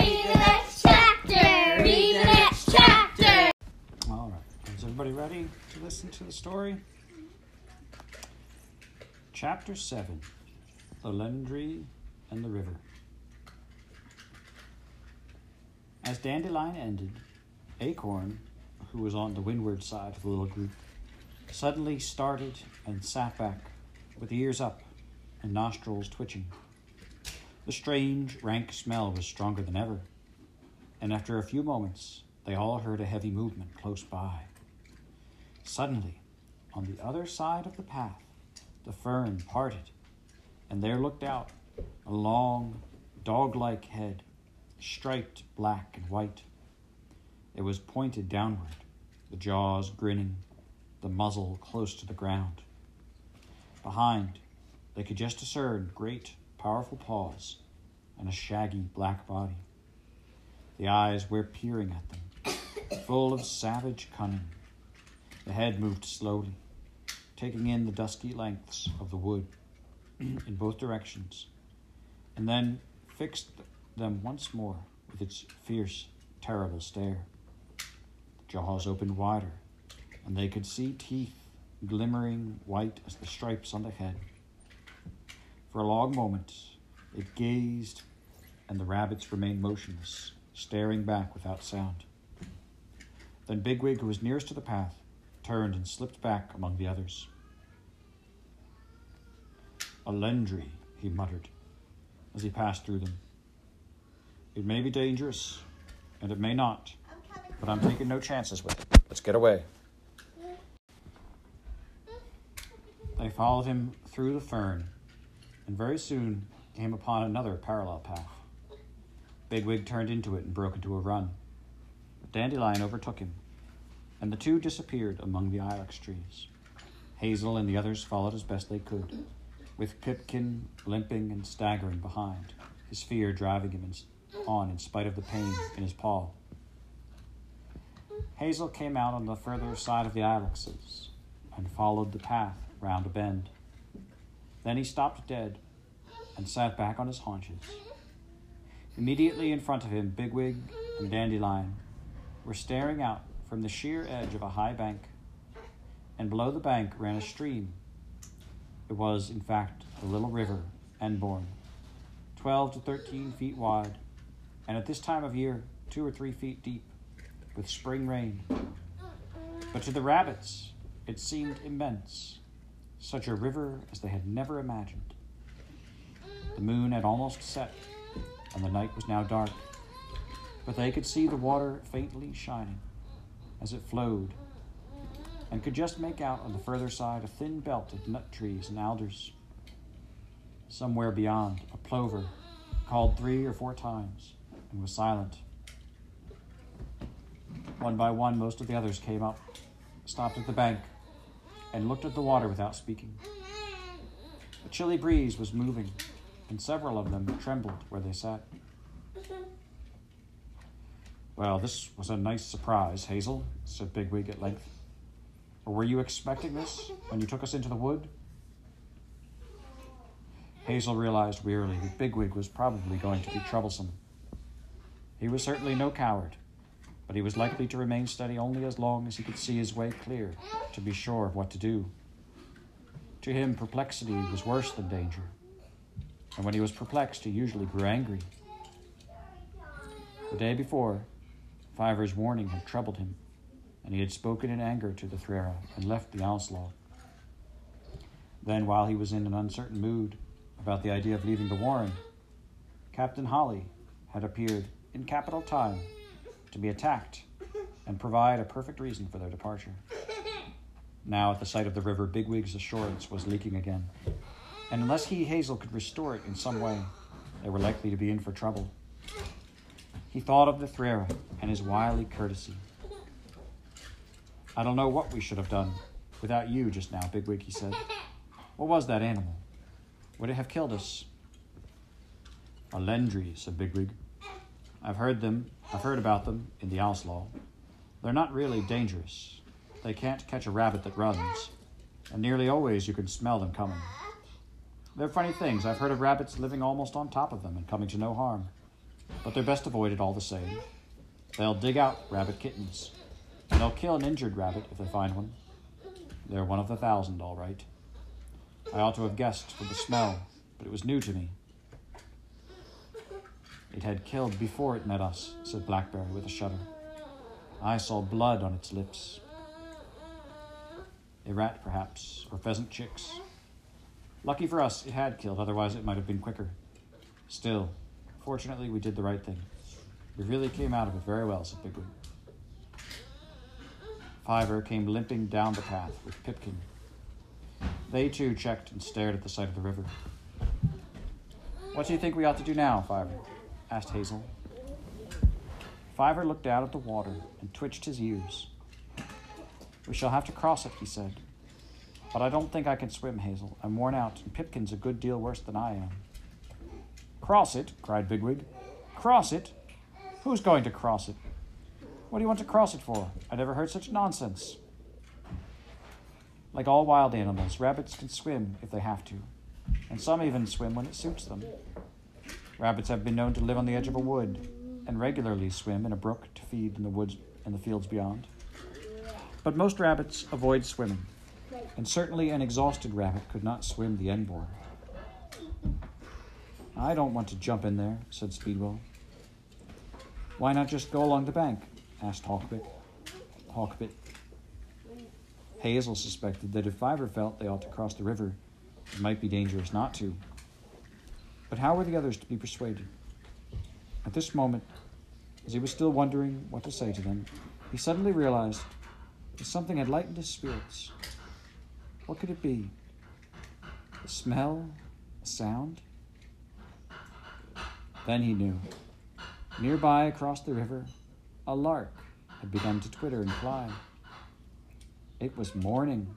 Read the next chapter. Read the next chapter. All right. Is everybody ready to listen to the story? Chapter 7 The Lendri and the River. As Dandelion ended, Acorn, who was on the windward side of the little group, suddenly started and sat back, with ears up and nostrils twitching. The strange, rank smell was stronger than ever, and after a few moments, they all heard a heavy movement close by. Suddenly, on the other side of the path, the fern parted, and there looked out a long, dog like head, striped black and white. It was pointed downward, the jaws grinning, the muzzle close to the ground. Behind, they could just discern great, powerful paws and a shaggy black body. The eyes were peering at them, full of savage cunning. The head moved slowly, taking in the dusky lengths of the wood in both directions, and then fixed them once more with its fierce, terrible stare. The jaws opened wider, and they could see teeth glimmering white as the stripes on the head. For a long moment, it gazed, and the rabbits remained motionless, staring back without sound. Then Bigwig, who was nearest to the path, turned and slipped back among the others. A Lendri, he muttered as he passed through them. It may be dangerous, and it may not, but I'm taking no chances with it. Let's get away. They followed him through the fern, and very soon came upon another parallel path. Bigwig turned into it and broke into a run. But Dandelion overtook him, and the two disappeared among the ilex trees. Hazel and the others followed as best they could, with Pipkin limping and staggering behind, his fear driving him on in spite of the pain in his paw. Hazel came out on the further side of the ilexes and followed the path round a bend. Then he stopped dead and sat back on his haunches. Immediately in front of him, Bigwig and Dandelion were staring out from the sheer edge of a high bank, and below the bank ran a stream. It was, in fact, a little river, Enborne, twelve to thirteen feet wide, and at this time of year, two or three feet deep, with spring rain. But to the rabbits, it seemed immense, such a river as they had never imagined. The moon had almost set, and the night was now dark, but they could see the water faintly shining as it flowed, and could just make out on the further side a thin belt of nut trees and alders. Somewhere beyond, a plover called three or four times and was silent. One by one, most of the others came up, stopped at the bank, and looked at the water without speaking. A chilly breeze was moving, and several of them trembled where they sat. Mm-hmm. Well, this was a nice surprise, Hazel, said Bigwig at length. Or were you expecting this when you took us into the wood? Hazel realized wearily that Bigwig was probably going to be troublesome. He was certainly no coward, but he was likely to remain steady only as long as he could see his way clear to be sure of what to do. To him, perplexity was worse than danger, and when he was perplexed, he usually grew angry. The day before, Fiver's warning had troubled him, and he had spoken in anger to the Threarah and left the Owsla. Then, while he was in an uncertain mood about the idea of leaving the Warren, Captain Holly had appeared in capital time to be attacked and provide a perfect reason for their departure. Now, at the sight of the river, Bigwig's assurance was leaking again, and unless he, Hazel, could restore it in some way, they were likely to be in for trouble. He thought of the Threarah and his wily courtesy. I don't know what we should have done without you just now, Bigwig, he said. What was that animal? Would it have killed us? A Lendri, said Bigwig. I've heard them, I've heard about them in the Owsla. They're not really dangerous. They can't catch a rabbit that runs, and nearly always you can smell them coming. They're funny things. I've heard of rabbits living almost on top of them and coming to no harm. but they're best avoided all the same. They'll dig out rabbit kittens, and they'll kill an injured rabbit if they find one. They're one of the thousand, all right. I ought to have guessed from the smell, but it was new to me. It had killed before it met us, said Blackberry with a shudder. I saw blood on its lips. A rat, perhaps, or pheasant chicks. Lucky for us, it had killed, otherwise, it might have been quicker. Still, fortunately, we did the right thing. We really came out of it very well, said Bigwig. Fiver came limping down the path with Pipkin. They too checked and stared at the sight of the river. What do you think we ought to do now, Fiver? asked Hazel. Fiver looked out at the water and twitched his ears. We shall have to cross it, he said. But I don't think I can swim, Hazel. I'm worn out, and Pipkin's a good deal worse than I am. Cross it? cried Bigwig. Cross it? Who's going to cross it? What do you want to cross it for? I never heard such nonsense. Like all wild animals, rabbits can swim if they have to, and some even swim when it suits them. Rabbits have been known to live on the edge of a wood and regularly swim in a brook to feed in the woods and the fields beyond. But most rabbits avoid swimming, and certainly an exhausted rabbit could not swim the Enborne. I don't want to jump in there, said Speedwell. Why not just go along the bank? asked Hawkbit. Hawkbit. Hazel suspected that if Fiver felt they ought to cross the river, it might be dangerous not to. But how were the others to be persuaded? At this moment, as he was still wondering what to say to them, he suddenly realized that something had lightened his spirits. What could it be? A smell? A sound? Then he knew. Nearby, across the river, a lark had begun to twitter and fly. It was morning.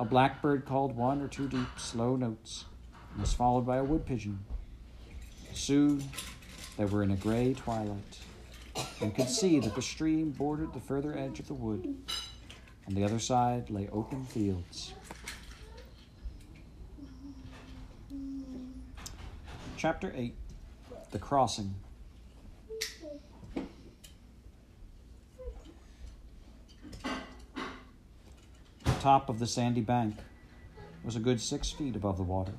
A blackbird called one or two deep, slow notes and was followed by a wood pigeon. Soon they were in a gray twilight and could see that the stream bordered the further edge of the wood. On the other side lay open fields. Chapter 8 The Crossing. The top of the sandy bank was a good six feet above the water.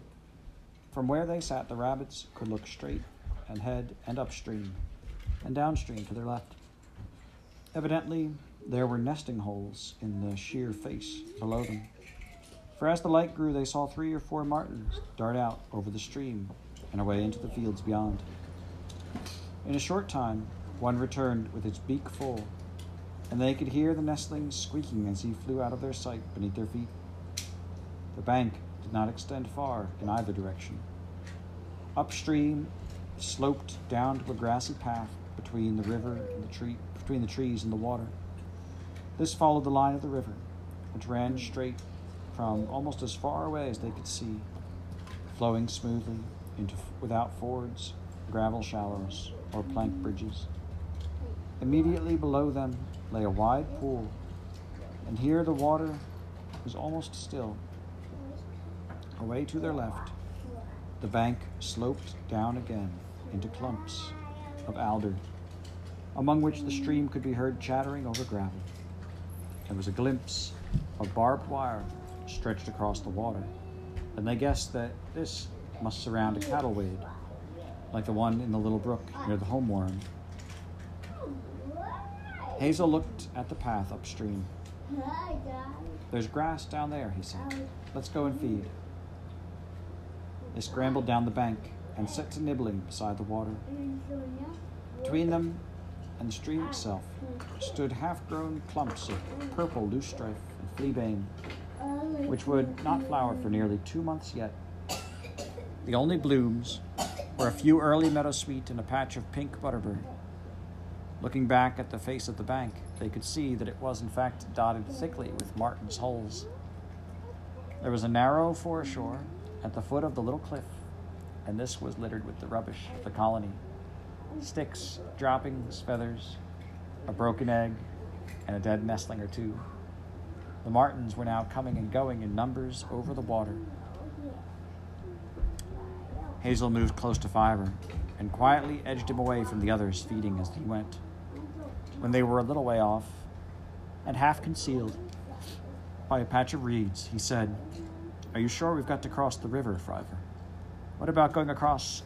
From where they sat, the rabbits could look straight and head and upstream and downstream to their left. Evidently, there were nesting holes in the sheer face below them. For as the light grew, they saw three or four martins dart out over the stream and away into the fields beyond. In a short time, one returned with its beak full, and they could hear the nestlings squeaking as he flew out of their sight beneath their feet. The bank did not extend far in either direction. Upstream, sloped down to a grassy path between the river and the tree, between the trees and the water. This followed the line of the river, which ran straight from almost as far away as they could see, flowing smoothly into without fords, gravel shallows, or plank bridges. Immediately below them lay a wide pool, and here the water was almost still. Away to their left, the bank sloped down again into clumps of alder, among which the stream could be heard chattering over gravel. There was a glimpse of barbed wire stretched across the water, and they guessed that this must surround a cattle wade, like the one in the little brook near the home warren. Hazel looked at the path upstream. There's grass down there, he said. Let's go and feed. They scrambled down the bank and set to nibbling beside the water. Between them and the stream itself stood half grown clumps of purple loosestrife and fleabane, which would not flower for nearly two months yet. The only blooms were a few early meadowsweet and a patch of pink butterbur. Looking back at the face of the bank, they could see that it was in fact dotted thickly with martins' holes. There was a narrow foreshore at the foot of the little cliff, and this was littered with the rubbish of the colony sticks, droppings, feathers, a broken egg, and a dead nestling or two. The martins were now coming and going in numbers over the water. Hazel moved close to Fiver and quietly edged him away from the others feeding as he went. When they were a little way off, and half concealed by a patch of reeds, he said, Are you sure we've got to cross the river, Fiver? What about going across,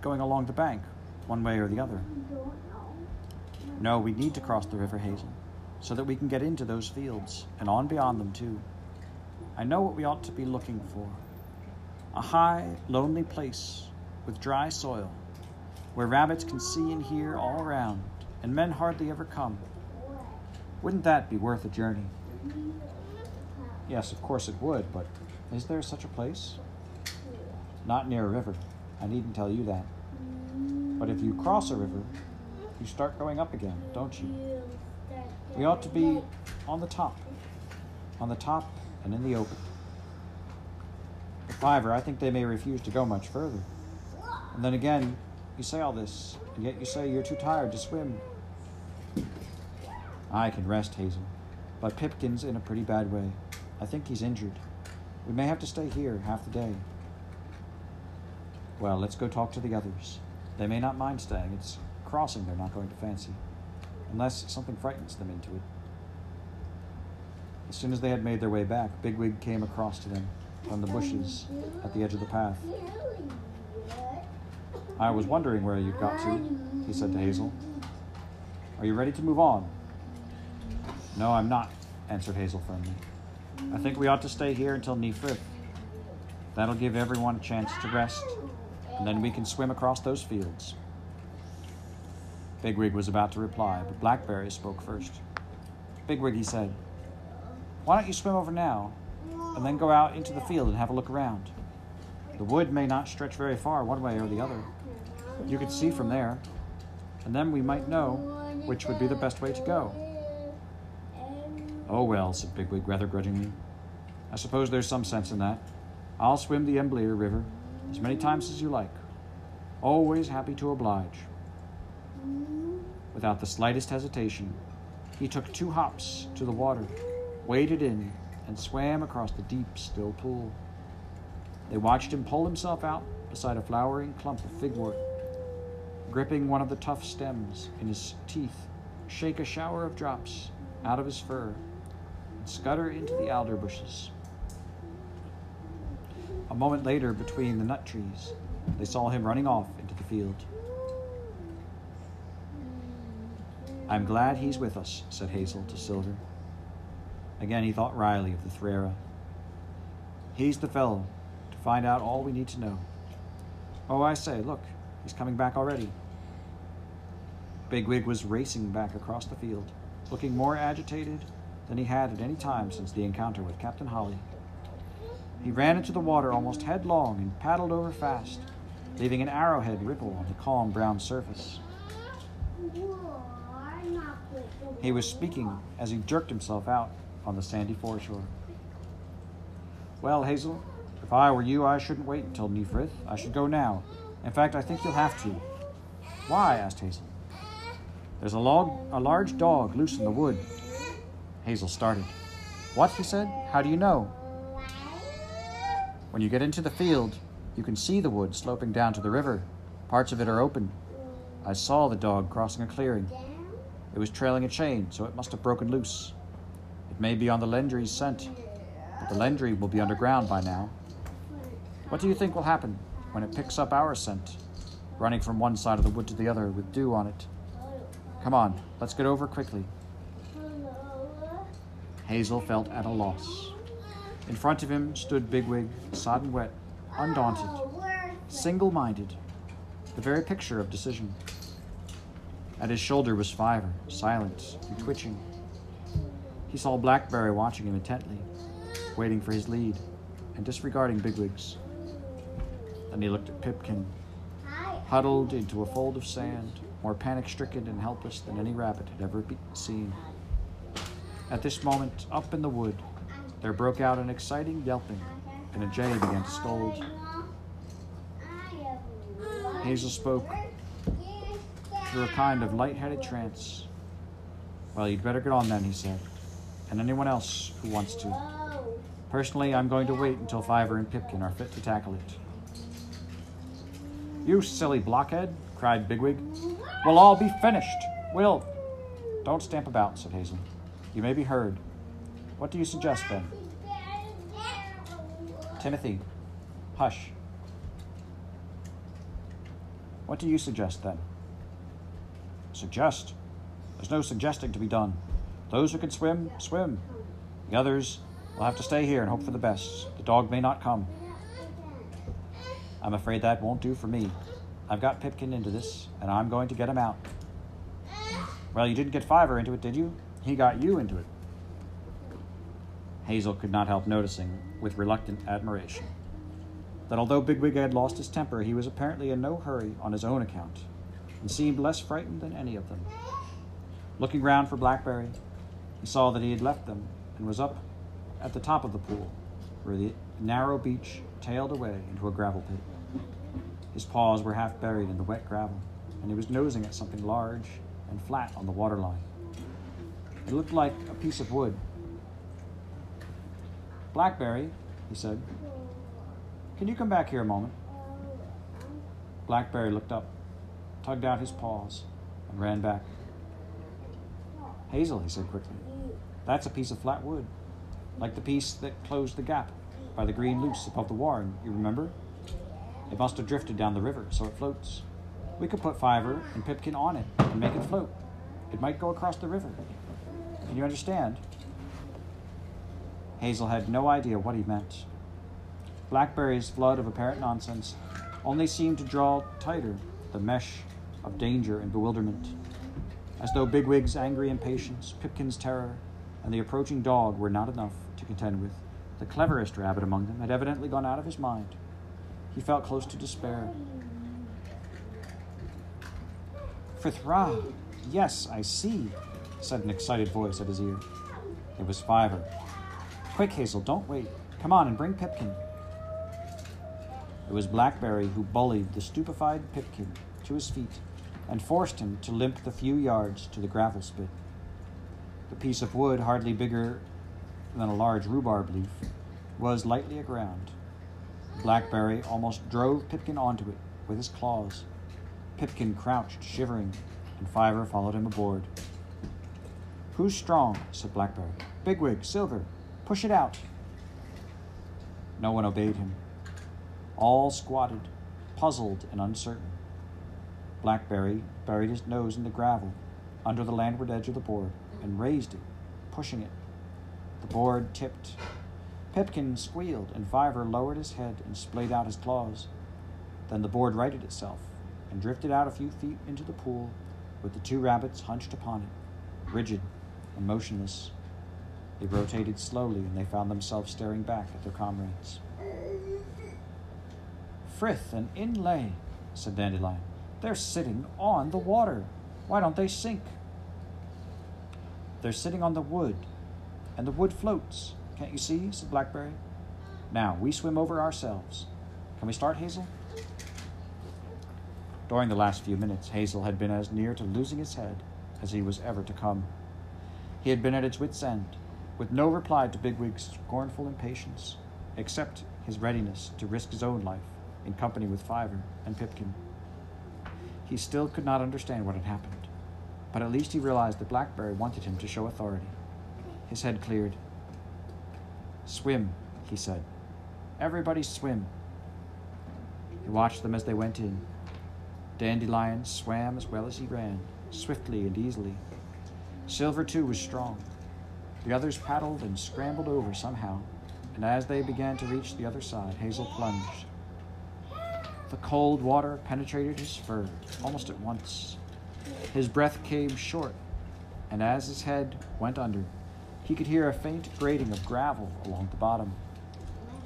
going along the bank, one way or the other? No, we need to cross the river, Hazel, so that we can get into those fields, and on beyond them, too. I know what we ought to be looking for a high, lonely place with dry soil, where rabbits can see and hear all around, and men hardly ever come. Wouldn't that be worth a journey? Yes, of course it would, but is there such a place? Not near a river. I needn't tell you that. But if you cross a river, you start going up again, don't you? We ought to be on the top. On the top and in the open. But Fiver, I think they may refuse to go much further. And then again, you say all this, and yet you say you're too tired to swim. I can rest, Hazel. But Pipkin's in a pretty bad way. I think he's injured. We may have to stay here half the day. Well, let's go talk to the others. They may not mind staying. It's crossing they're not going to fancy. Unless something frightens them into it. As soon as they had made their way back, Bigwig came across to them from the bushes at the edge of the path. I was wondering where you'd got to, he said to Hazel. Are you ready to move on? No, I'm not, answered Hazel firmly. I think we ought to stay here until ni-Frith. That'll give everyone a chance to rest, and then we can swim across those fields. Big Bigwig was about to reply, but Blackberry spoke first. Bigwig, he said, why don't you swim over now, and then go out into the field and have a look around? The wood may not stretch very far one way or the other. You could see from there, and then we might know which would be the best way to go. Oh well, said Bigwig rather grudgingly. I suppose there's some sense in that. I'll swim the Embleer River as many times as you like. Always happy to oblige. Without the slightest hesitation, he took two hops to the water, waded in, and swam across the deep, still pool. They watched him pull himself out beside a flowering clump of figwort, gripping one of the tough stems in his teeth, shake a shower of drops out of his fur, and scutter into the alder bushes. A moment later, between the nut trees, they saw him running off into the field. I'm glad he's with us, said Hazel to Silver. Again, he thought wryly of the Threarah. He's the fellow to find out all we need to know. Oh, I say, look, he's coming back already. Bigwig was racing back across the field, looking more agitated than he had at any time since the encounter with Captain Holly. He ran into the water almost headlong and paddled over fast, leaving an arrowhead ripple on the calm brown surface. He was speaking as he jerked himself out on the sandy foreshore. Well, Hazel, if I were you, I shouldn't wait until ni-Frith. I should go now. In fact, I think you'll have to. Why? asked Hazel. There's a, log, a large dog loose in the wood. Hazel started. What? he said. How do you know? When you get into the field, you can see the wood sloping down to the river. Parts of it are open. I saw the dog crossing a clearing. It was trailing a chain, so it must have broken loose. It may be on the Lendri's scent, but the Lendri will be underground by now. What do you think will happen when it picks up our scent, running from one side of the wood to the other with dew on it? Come on, let's get over quickly. Hazel felt at a loss. In front of him stood Bigwig, sodden wet, undaunted, single minded, the very picture of decision. At his shoulder was Fiver, silent and twitching. He saw Blackberry watching him intently, waiting for his lead, and disregarding Bigwig's. Then he looked at Pipkin, huddled into a fold of sand, more panic stricken and helpless than any rabbit had ever seen. At this moment, up in the wood, there broke out an exciting yelping, and a jay began to scold. Hazel spoke through a kind of light-headed trance. Well, you'd better get on then, he said, and anyone else who wants to. Personally, I'm going to wait until Fiver and Pipkin are fit to tackle it. You silly blockhead, cried Bigwig. We'll all be finished. We'll. Don't stamp about, said Hazel. You may be heard. What do you suggest, then? Timothy, hush. What do you suggest, then? Suggest? There's no suggesting to be done. Those who can swim, swim. The others will have to stay here and hope for the best. The dog may not come. I'm afraid that won't do for me. I've got Pipkin into this, and I'm going to get him out. Well, you didn't get Fiver into it, did you? He got you into it. Hazel could not help noticing, with reluctant admiration, that although Bigwig had lost his temper, he was apparently in no hurry on his own account, and seemed less frightened than any of them. Looking round for Blackberry, he saw that he had left them and was up at the top of the pool, where the narrow beach tailed away into a gravel pit. His paws were half buried in the wet gravel, and he was nosing at something large and flat on the waterline. It looked like a piece of wood. Blackberry, he said, can you come back here a moment? Blackberry looked up, tugged out his paws, and ran back. Hazel, he said quickly, that's a piece of flat wood, like the piece that closed the gap by the green luce above the warren, you remember? It must have drifted down the river, so it floats. We could put Fiver and Pipkin on it and make it float. It might go across the river. Can you understand? Hazel had no idea what he meant. Blackberry's flood of apparent nonsense only seemed to draw tighter the mesh of danger and bewilderment, as though Bigwig's angry impatience, Pipkin's terror, and the approaching dog were not enough to contend with. The cleverest rabbit among them had evidently gone out of his mind. He felt close to despair. Frithra, yes, I see, said an excited voice at his ear. It was Fiver. Quick, Hazel, don't wait. Come on and bring Pipkin. It was Blackberry who bullied the stupefied Pipkin to his feet and forced him to limp the few yards to the gravel spit. The piece of wood, hardly bigger than a large rhubarb leaf, was lightly aground. Blackberry almost drove Pipkin onto it with his claws. Pipkin crouched, shivering, and Fiver followed him aboard. Who's strong? said Blackberry. Bigwig, Silver, push it out. No one obeyed him. All squatted, puzzled and uncertain. Blackberry buried his nose in the gravel under the landward edge of the board and raised it, pushing it. The board tipped. Pipkin squealed, and Fiver lowered his head and splayed out his claws. Then the board righted itself and drifted out a few feet into the pool with the two rabbits hunched upon it, rigid and motionless. They rotated slowly and they found themselves staring back at their comrades. Frith and Inlé, said Dandelion. They're sitting on the water. Why don't they sink? They're sitting on the wood, and the wood floats. Can't you see? said Blackberry. Now, we swim over ourselves. Can we start, Hazel? During the last few minutes, Hazel had been as near to losing his head as he was ever to come. He had been at its wits' end, with no reply to Bigwig's scornful impatience, except his readiness to risk his own life in company with Fiver and Pipkin. He still could not understand what had happened, but at least he realized that Blackberry wanted him to show authority. His head cleared. Swim, he said. Everybody swim. He watched them as they went in. Dandelion swam as well as he ran, swiftly and easily. Silver, too, was strong. The others paddled and scrambled over somehow, and as they began to reach the other side, Hazel plunged. The cold water penetrated his fur almost at once. His breath came short, and as his head went under, he could hear a faint grating of gravel along the bottom.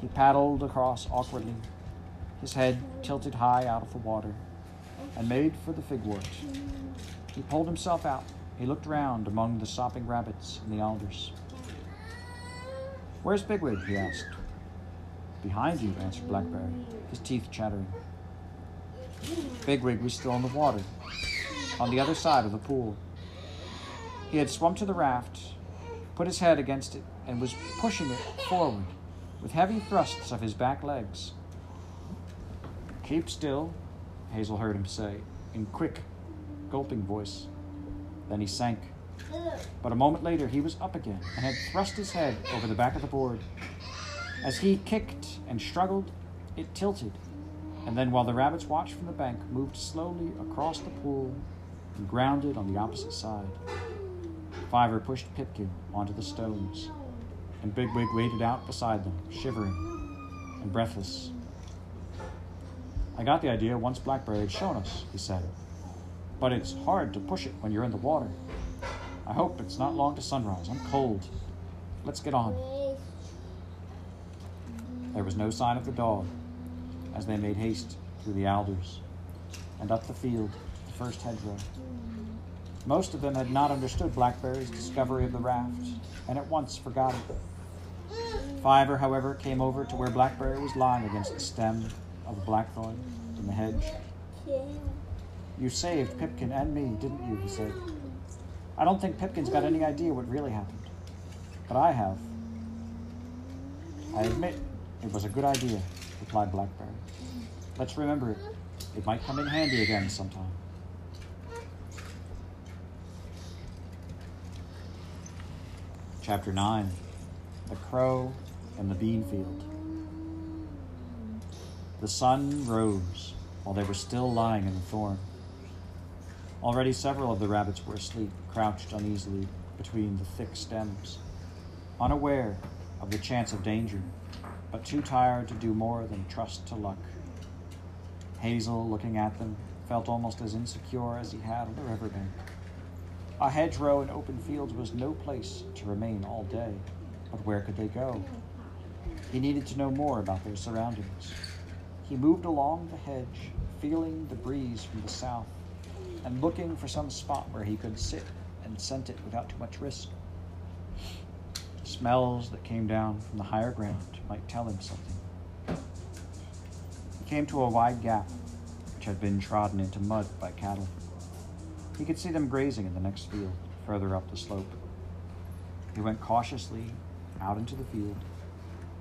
He paddled across awkwardly, his head tilted high out of the water, and made for the figwort. He pulled himself out. He looked round among the sopping rabbits and the alders. Where's Bigwig? he asked. Behind you, answered Blackberry, his teeth chattering. Bigwig was still in the water, on the other side of the pool. He had swum to the raft, put his head against it, and was pushing it forward with heavy thrusts of his back legs. Keep still, Hazel heard him say, in quick, gulping voice. Then he sank. But a moment later, he was up again and had thrust his head over the back of the board. As he kicked and struggled, it tilted, and then, while the rabbits watched from the bank, moved slowly across the pool and grounded on the opposite side. Fiver pushed Pipkin onto the stones, and Bigwig waded out beside them, shivering and breathless. I got the idea once Blackberry had shown us, he said. But it's hard to push it when you're in the water. I hope it's not long to sunrise. I'm cold. Let's get on. There was no sign of the dog as they made haste through the alders and up the field to the first hedgerow. Most of them had not understood Blackberry's discovery of the raft and at once forgot it. Fiver, however, came over to where Blackberry was lying against the stem of a blackthorn in the hedge. You saved Pipkin and me, didn't you? he said. I don't think Pipkin's got any idea what really happened, but I have. I admit it was a good idea, replied Blackberry. Let's remember it. It might come in handy again sometime. Chapter 9 The Crow and the Bean Field. The sun rose while they were still lying in the thorn. Already several of the rabbits were asleep, crouched uneasily between the thick stems, unaware of the chance of danger, but too tired to do more than trust to luck. Hazel, looking at them, felt almost as insecure as he had on the riverbank. A hedgerow in open fields was no place to remain all day, but where could they go? He needed to know more about their surroundings. He moved along the hedge, feeling the breeze from the south, and looking for some spot where he could sit and scent it without too much risk. The Smells that came down from the higher ground might tell him something. He came to a wide gap which had been trodden into mud by cattle. He could see them grazing in the next field, further up the slope. He went cautiously out into the field,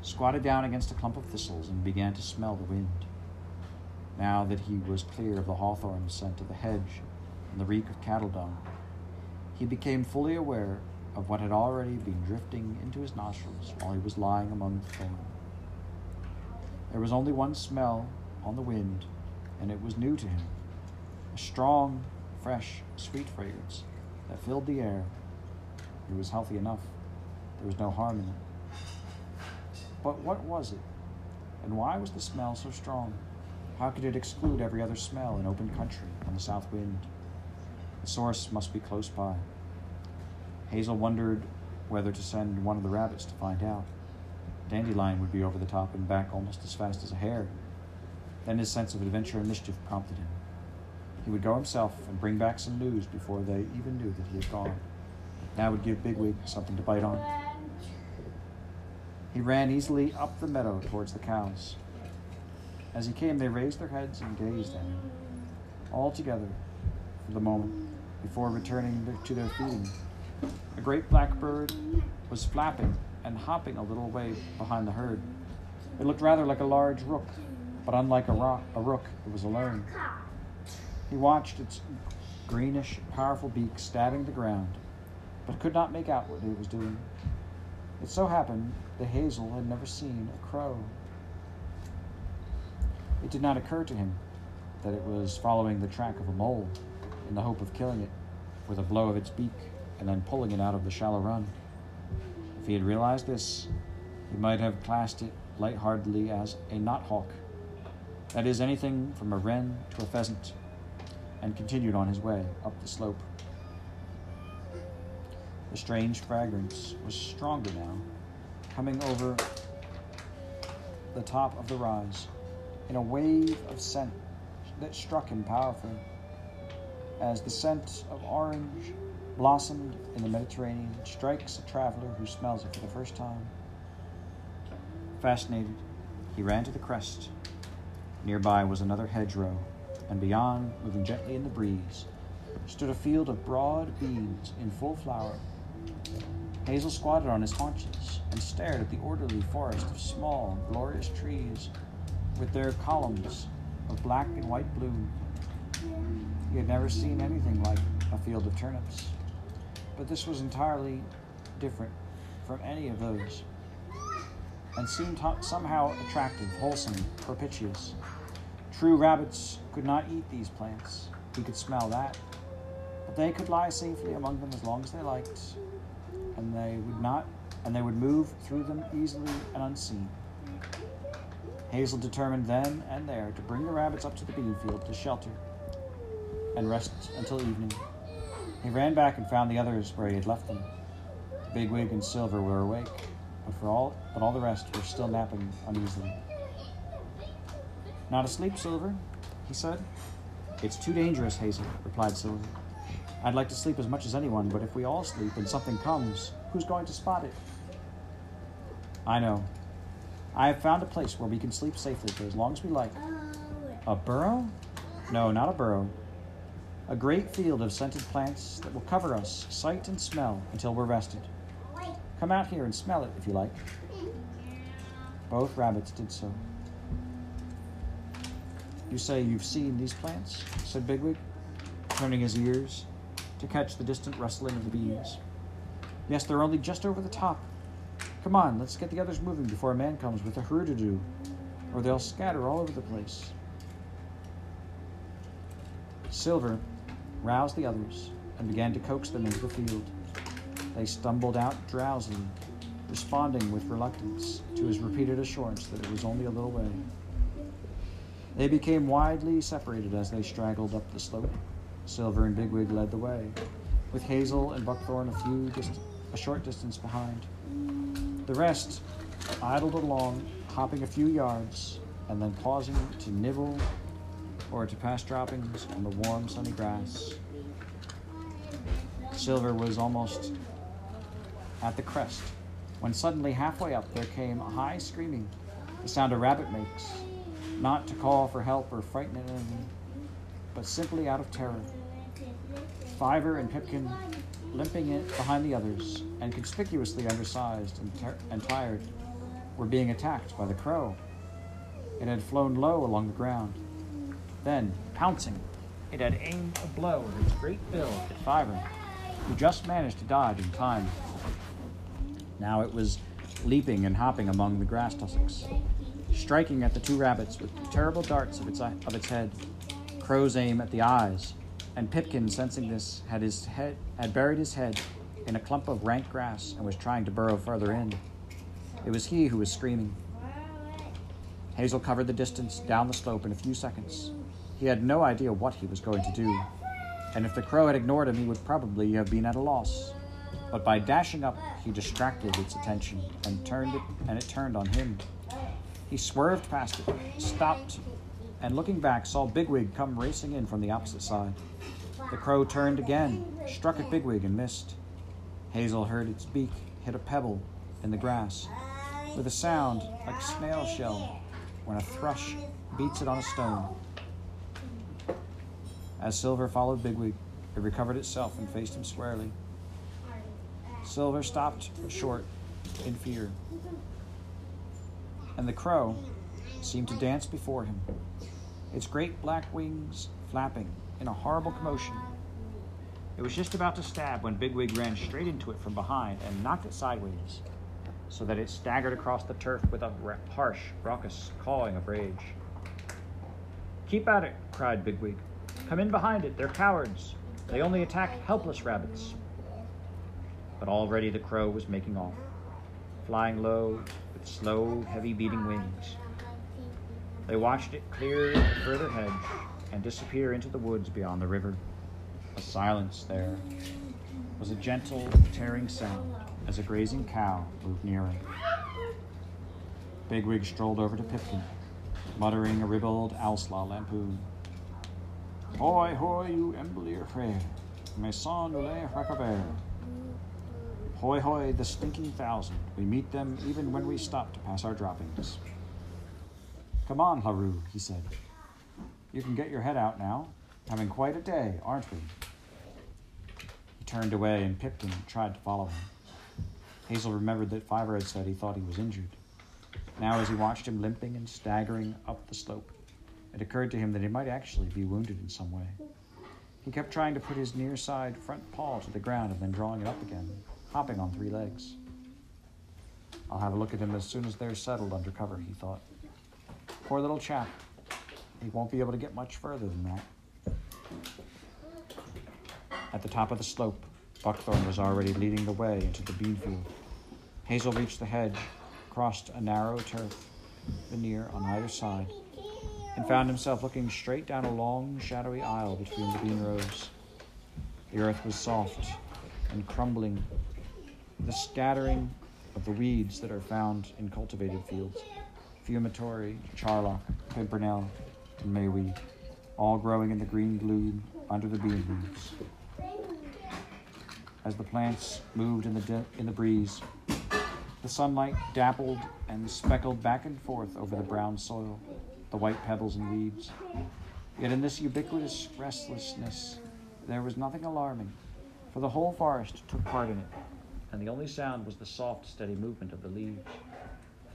squatted down against a clump of thistles, and began to smell the wind. Now that he was clear of the hawthorn scent of the hedge and the reek of cattle dung, he became fully aware of what had already been drifting into his nostrils while he was lying among the thorn. There was only one smell on the wind, and it was new to him a strong, fresh, sweet fragrance that filled the air. It was healthy enough, there was no harm in it. But what was it? And why was the smell so strong? How could it exclude every other smell in open country on the south wind? The source must be close by. Hazel wondered whether to send one of the rabbits to find out. Dandelion would be over the top and back almost as fast as a hare. Then his sense of adventure and mischief prompted him. He would go himself and bring back some news before they even knew that he had gone. That would give Bigwig something to bite on. He ran easily up the meadow towards the cows. As he came, they raised their heads and gazed at him, all together for the moment before returning to their feeding. A great blackbird was flapping and hopping a little way behind the herd. It looked rather like a large rook, but unlike a, a rook, it was alone. He watched its greenish, powerful beak stabbing the ground, but could not make out what it was doing. It so happened that Hazel had never seen a crow. It did not occur to him that it was following the track of a mole in the hope of killing it with a blow of its beak and then pulling it out of the shallow run. If he had realized this, he might have classed it lightheartedly as a knothawk, that is, anything from a wren to a pheasant, and continued on his way up the slope. The strange fragrance was stronger now, coming over the top of the rise in a wave of scent that struck him powerfully, as the scent of orange blossomed in the Mediterranean strikes a traveler who smells it for the first time. Fascinated, he ran to the crest. Nearby was another hedgerow, and beyond, moving gently in the breeze, stood a field of broad beans in full flower. Hazel squatted on his haunches and stared at the orderly forest of small, glorious trees with their columns of black and white bloom. He had never seen anything like a field of turnips. But this was entirely different from any of those, and seemed ho- somehow attractive, wholesome, propitious. True rabbits could not eat these plants. He could smell that. But they could lie safely among them as long as they liked, and they would not and they would move through them easily and unseen. Hazel determined then and there to bring the rabbits up to the bean field to shelter and rest until evening. He ran back and found the others where he had left them. Bigwig and Silver were awake, but for all but all the rest were still napping uneasily. Not asleep, Silver, he said. It's too dangerous, Hazel, replied Silver. I'd like to sleep as much as anyone, but if we all sleep and something comes, who's going to spot it? I know. I have found a place where we can sleep safely for as long as we like. Oh. A burrow? No, not a burrow. A great field of scented plants that will cover us, sight and smell, until we're rested. Come out here and smell it if you like. Both rabbits did so. You say you've seen these plants? said Bigwig, turning his ears to catch the distant rustling of the bees. Yes, they're only just over the top. Come on, let's get the others moving before a man comes with a herd to do, or they'll scatter all over the place. Silver roused the others and began to coax them into the field. They stumbled out drowsily, responding with reluctance to his repeated assurance that it was only a little way. They became widely separated as they straggled up the slope. Silver and Bigwig led the way, with Hazel and Buckthorn a few dist- a short distance behind. The rest idled along, hopping a few yards, and then pausing to nibble or to pass droppings on the warm, sunny grass. Silver was almost at the crest when suddenly, halfway up, there came a high screaming, the sound a rabbit makes, not to call for help or frighten an enemy, but simply out of terror. Fiver and Pipkin, limping it behind the others, and conspicuously undersized and, ter- and tired, were being attacked by the crow. It had flown low along the ground. Then, pouncing, it had aimed a blow with its great bill at Fiver, who just managed to dodge in time. Now it was leaping and hopping among the grass tussocks, striking at the two rabbits with terrible darts of its, of its head. Crow's aim at the eyes, and Pipkin, sensing this, had his head had buried his head in a clump of rank grass and was trying to burrow further in. It was he who was screaming. Hazel covered the distance down the slope in a few seconds. He had no idea what he was going to do, and if the crow had ignored him, he would probably have been at a loss. But by dashing up, he distracted its attention and turned it, and it turned on him. He swerved past it, stopped, and looking back, saw Bigwig come racing in from the opposite side. The crow turned again, struck at Bigwig, and missed. Hazel heard its beak hit a pebble in the grass, with a sound like a snail shell when a thrush beats it on a stone. As Silver followed Bigwig, it recovered itself and faced him squarely. Silver stopped short in fear, and the crow seemed to dance before him, its great black wings flapping in a horrible commotion. It was just about to stab when Bigwig ran straight into it from behind and knocked it sideways, so that it staggered across the turf with a harsh, raucous cawing of rage. Keep at it, cried Bigwig. Come in behind it. They're cowards. They only attack helpless rabbits. But already the crow was making off, flying low with slow, heavy beating wings. They watched it clear the further hedge and disappear into the woods beyond the river. A silence there was a gentle, tearing sound as a grazing cow moved nearer. Bigwig strolled over to Pipkin, muttering a ribald Owsla lampoon. Hoy, hoy, you Embolier frere, Maison de la Racabere. Hoy, hoy, the stinking thousand. We meet them even when we stop to pass our droppings. Come on, Hlao-roo, he said. You can get your head out now. Having quite a day, aren't we? He turned away, and Pipkin tried to follow him. Hazel remembered that Fiver had said he thought he was injured. Now, as he watched him limping and staggering up the slope, it occurred to him that he might actually be wounded in some way. He kept trying to put his near side front paw to the ground and then drawing it up again, hopping on three legs. I'll have a look at him as soon as they're settled under cover, he thought. Poor little chap. He won't be able to get much further than that. At the top of the slope, Buckthorn was already leading the way into the bean field. Hazel reached the hedge, crossed a narrow turf veneer on either side, and found himself looking straight down a long, shadowy aisle between the bean rows. The earth was soft and crumbling, the scattering of the weeds that are found in cultivated fields fumitory, charlock, pimpernel, and mayweed, all growing in the green gloom under the bean leaves. As the plants moved in the, di- in the breeze, the sunlight dappled and speckled back and forth over the brown soil, the white pebbles and weeds. Yet in this ubiquitous restlessness, there was nothing alarming, for the whole forest took part in it, and the only sound was the soft, steady movement of the leaves.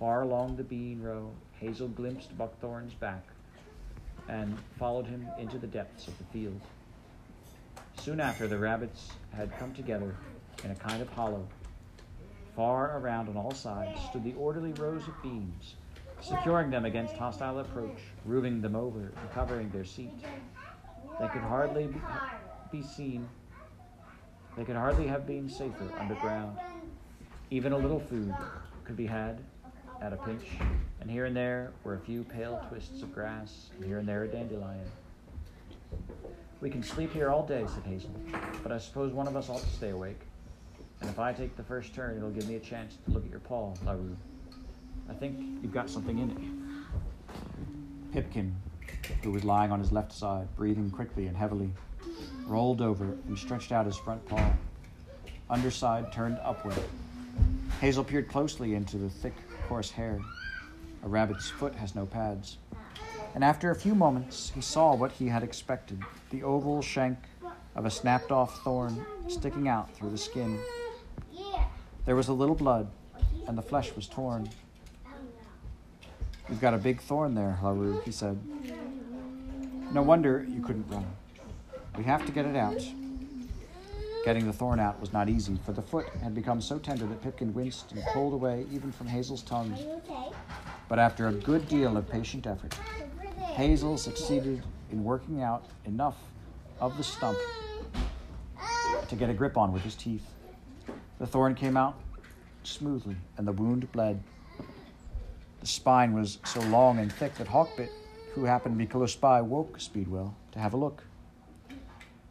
Far along the bean row, Hazel glimpsed Buckthorn's back and followed him into the depths of the field. Soon after, the rabbits had come together in a kind of hollow. Far around on all sides stood the orderly rows of beams, securing them against hostile approach, roofing them over, and covering their seat. They could hardly be, seen. They could hardly have been safer underground. Even a little food could be had at a pinch, and here and there were a few pale twists of grass, and here and there a dandelion. We can sleep here all day, said Hazel, but I suppose one of us ought to stay awake. And if I take the first turn, it'll give me a chance to look at your paw, Hlao-roo. I think you've got something in it. Pipkin, who was lying on his left side, breathing quickly and heavily, rolled over and stretched out his front paw, underside turned upward. Hazel peered closely into the thick, coarse hair. A rabbit's foot has no pads. And after a few moments, he saw what he had expected the oval shank of a snapped off thorn sticking out through the skin. There was a little blood, and the flesh was torn. You've got a big thorn there, Hlao-roo, he said. No wonder you couldn't run. We have to get it out. Getting the thorn out was not easy, for the foot had become so tender that Pipkin winced and pulled away even from Hazel's tongue. But after a good deal of patient effort, Hazel succeeded in working out enough of the stump to get a grip on with his teeth. The thorn came out smoothly, and the wound bled. The spine was so long and thick that Hawkbit, who happened to be close by, woke Speedwell to have a look.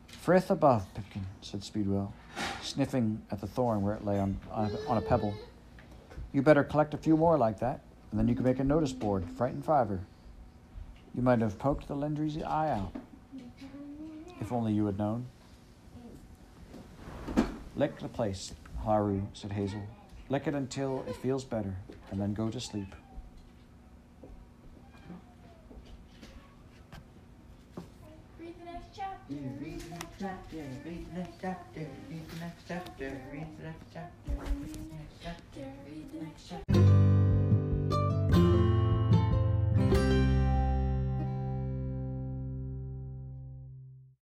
Frith above, Pipkin, said Speedwell, sniffing at the thorn where it lay on, on, a, pebble. You better collect a few more like that, and then you can make a notice board, frighten Fiver. You might have poked the Lendri's eye out. If only you had known. Lick the place, Hlao-roo, said Hazel. Lick it until it feels better, and then go to sleep. Read the next chapter. Read chapter, read the next chapter, read the next chapter, read the next chapter, read the next chapter, read the next chapter.